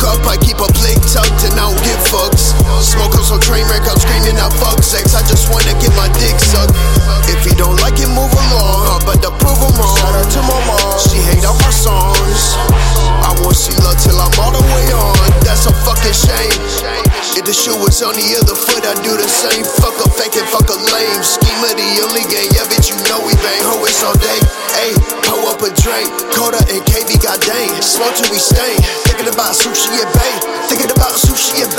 cup, I keep a plate tucked and I don't give fucks. Smoke on some train wreck, I'm screaming out fuck sex. I just wanna get my dick sucked. If you don't like it, move along. I'm about to prove them wrong. Shout out to my mom, she hate all my songs. I won't see love till I'm all the way on. That's a fucking shame. If the shoe was on the other foot, I'd do the same. Fuck a fake and fuck a lame. Dakota and KV, goddamn. Smoke till we stain. Thinking about sushi and bait. Thinking about sushi and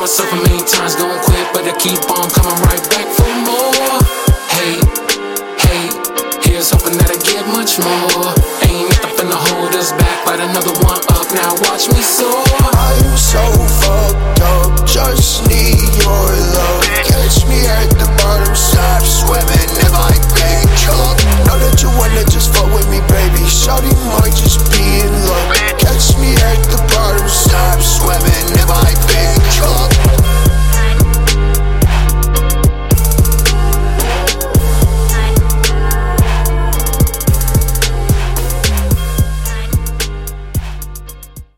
myself a million times, don't quit, but I keep on coming right back for more. Hey, hey, here's hoping that I get much more. Ain't nothing to hold us back, but another one up, now watch me soar.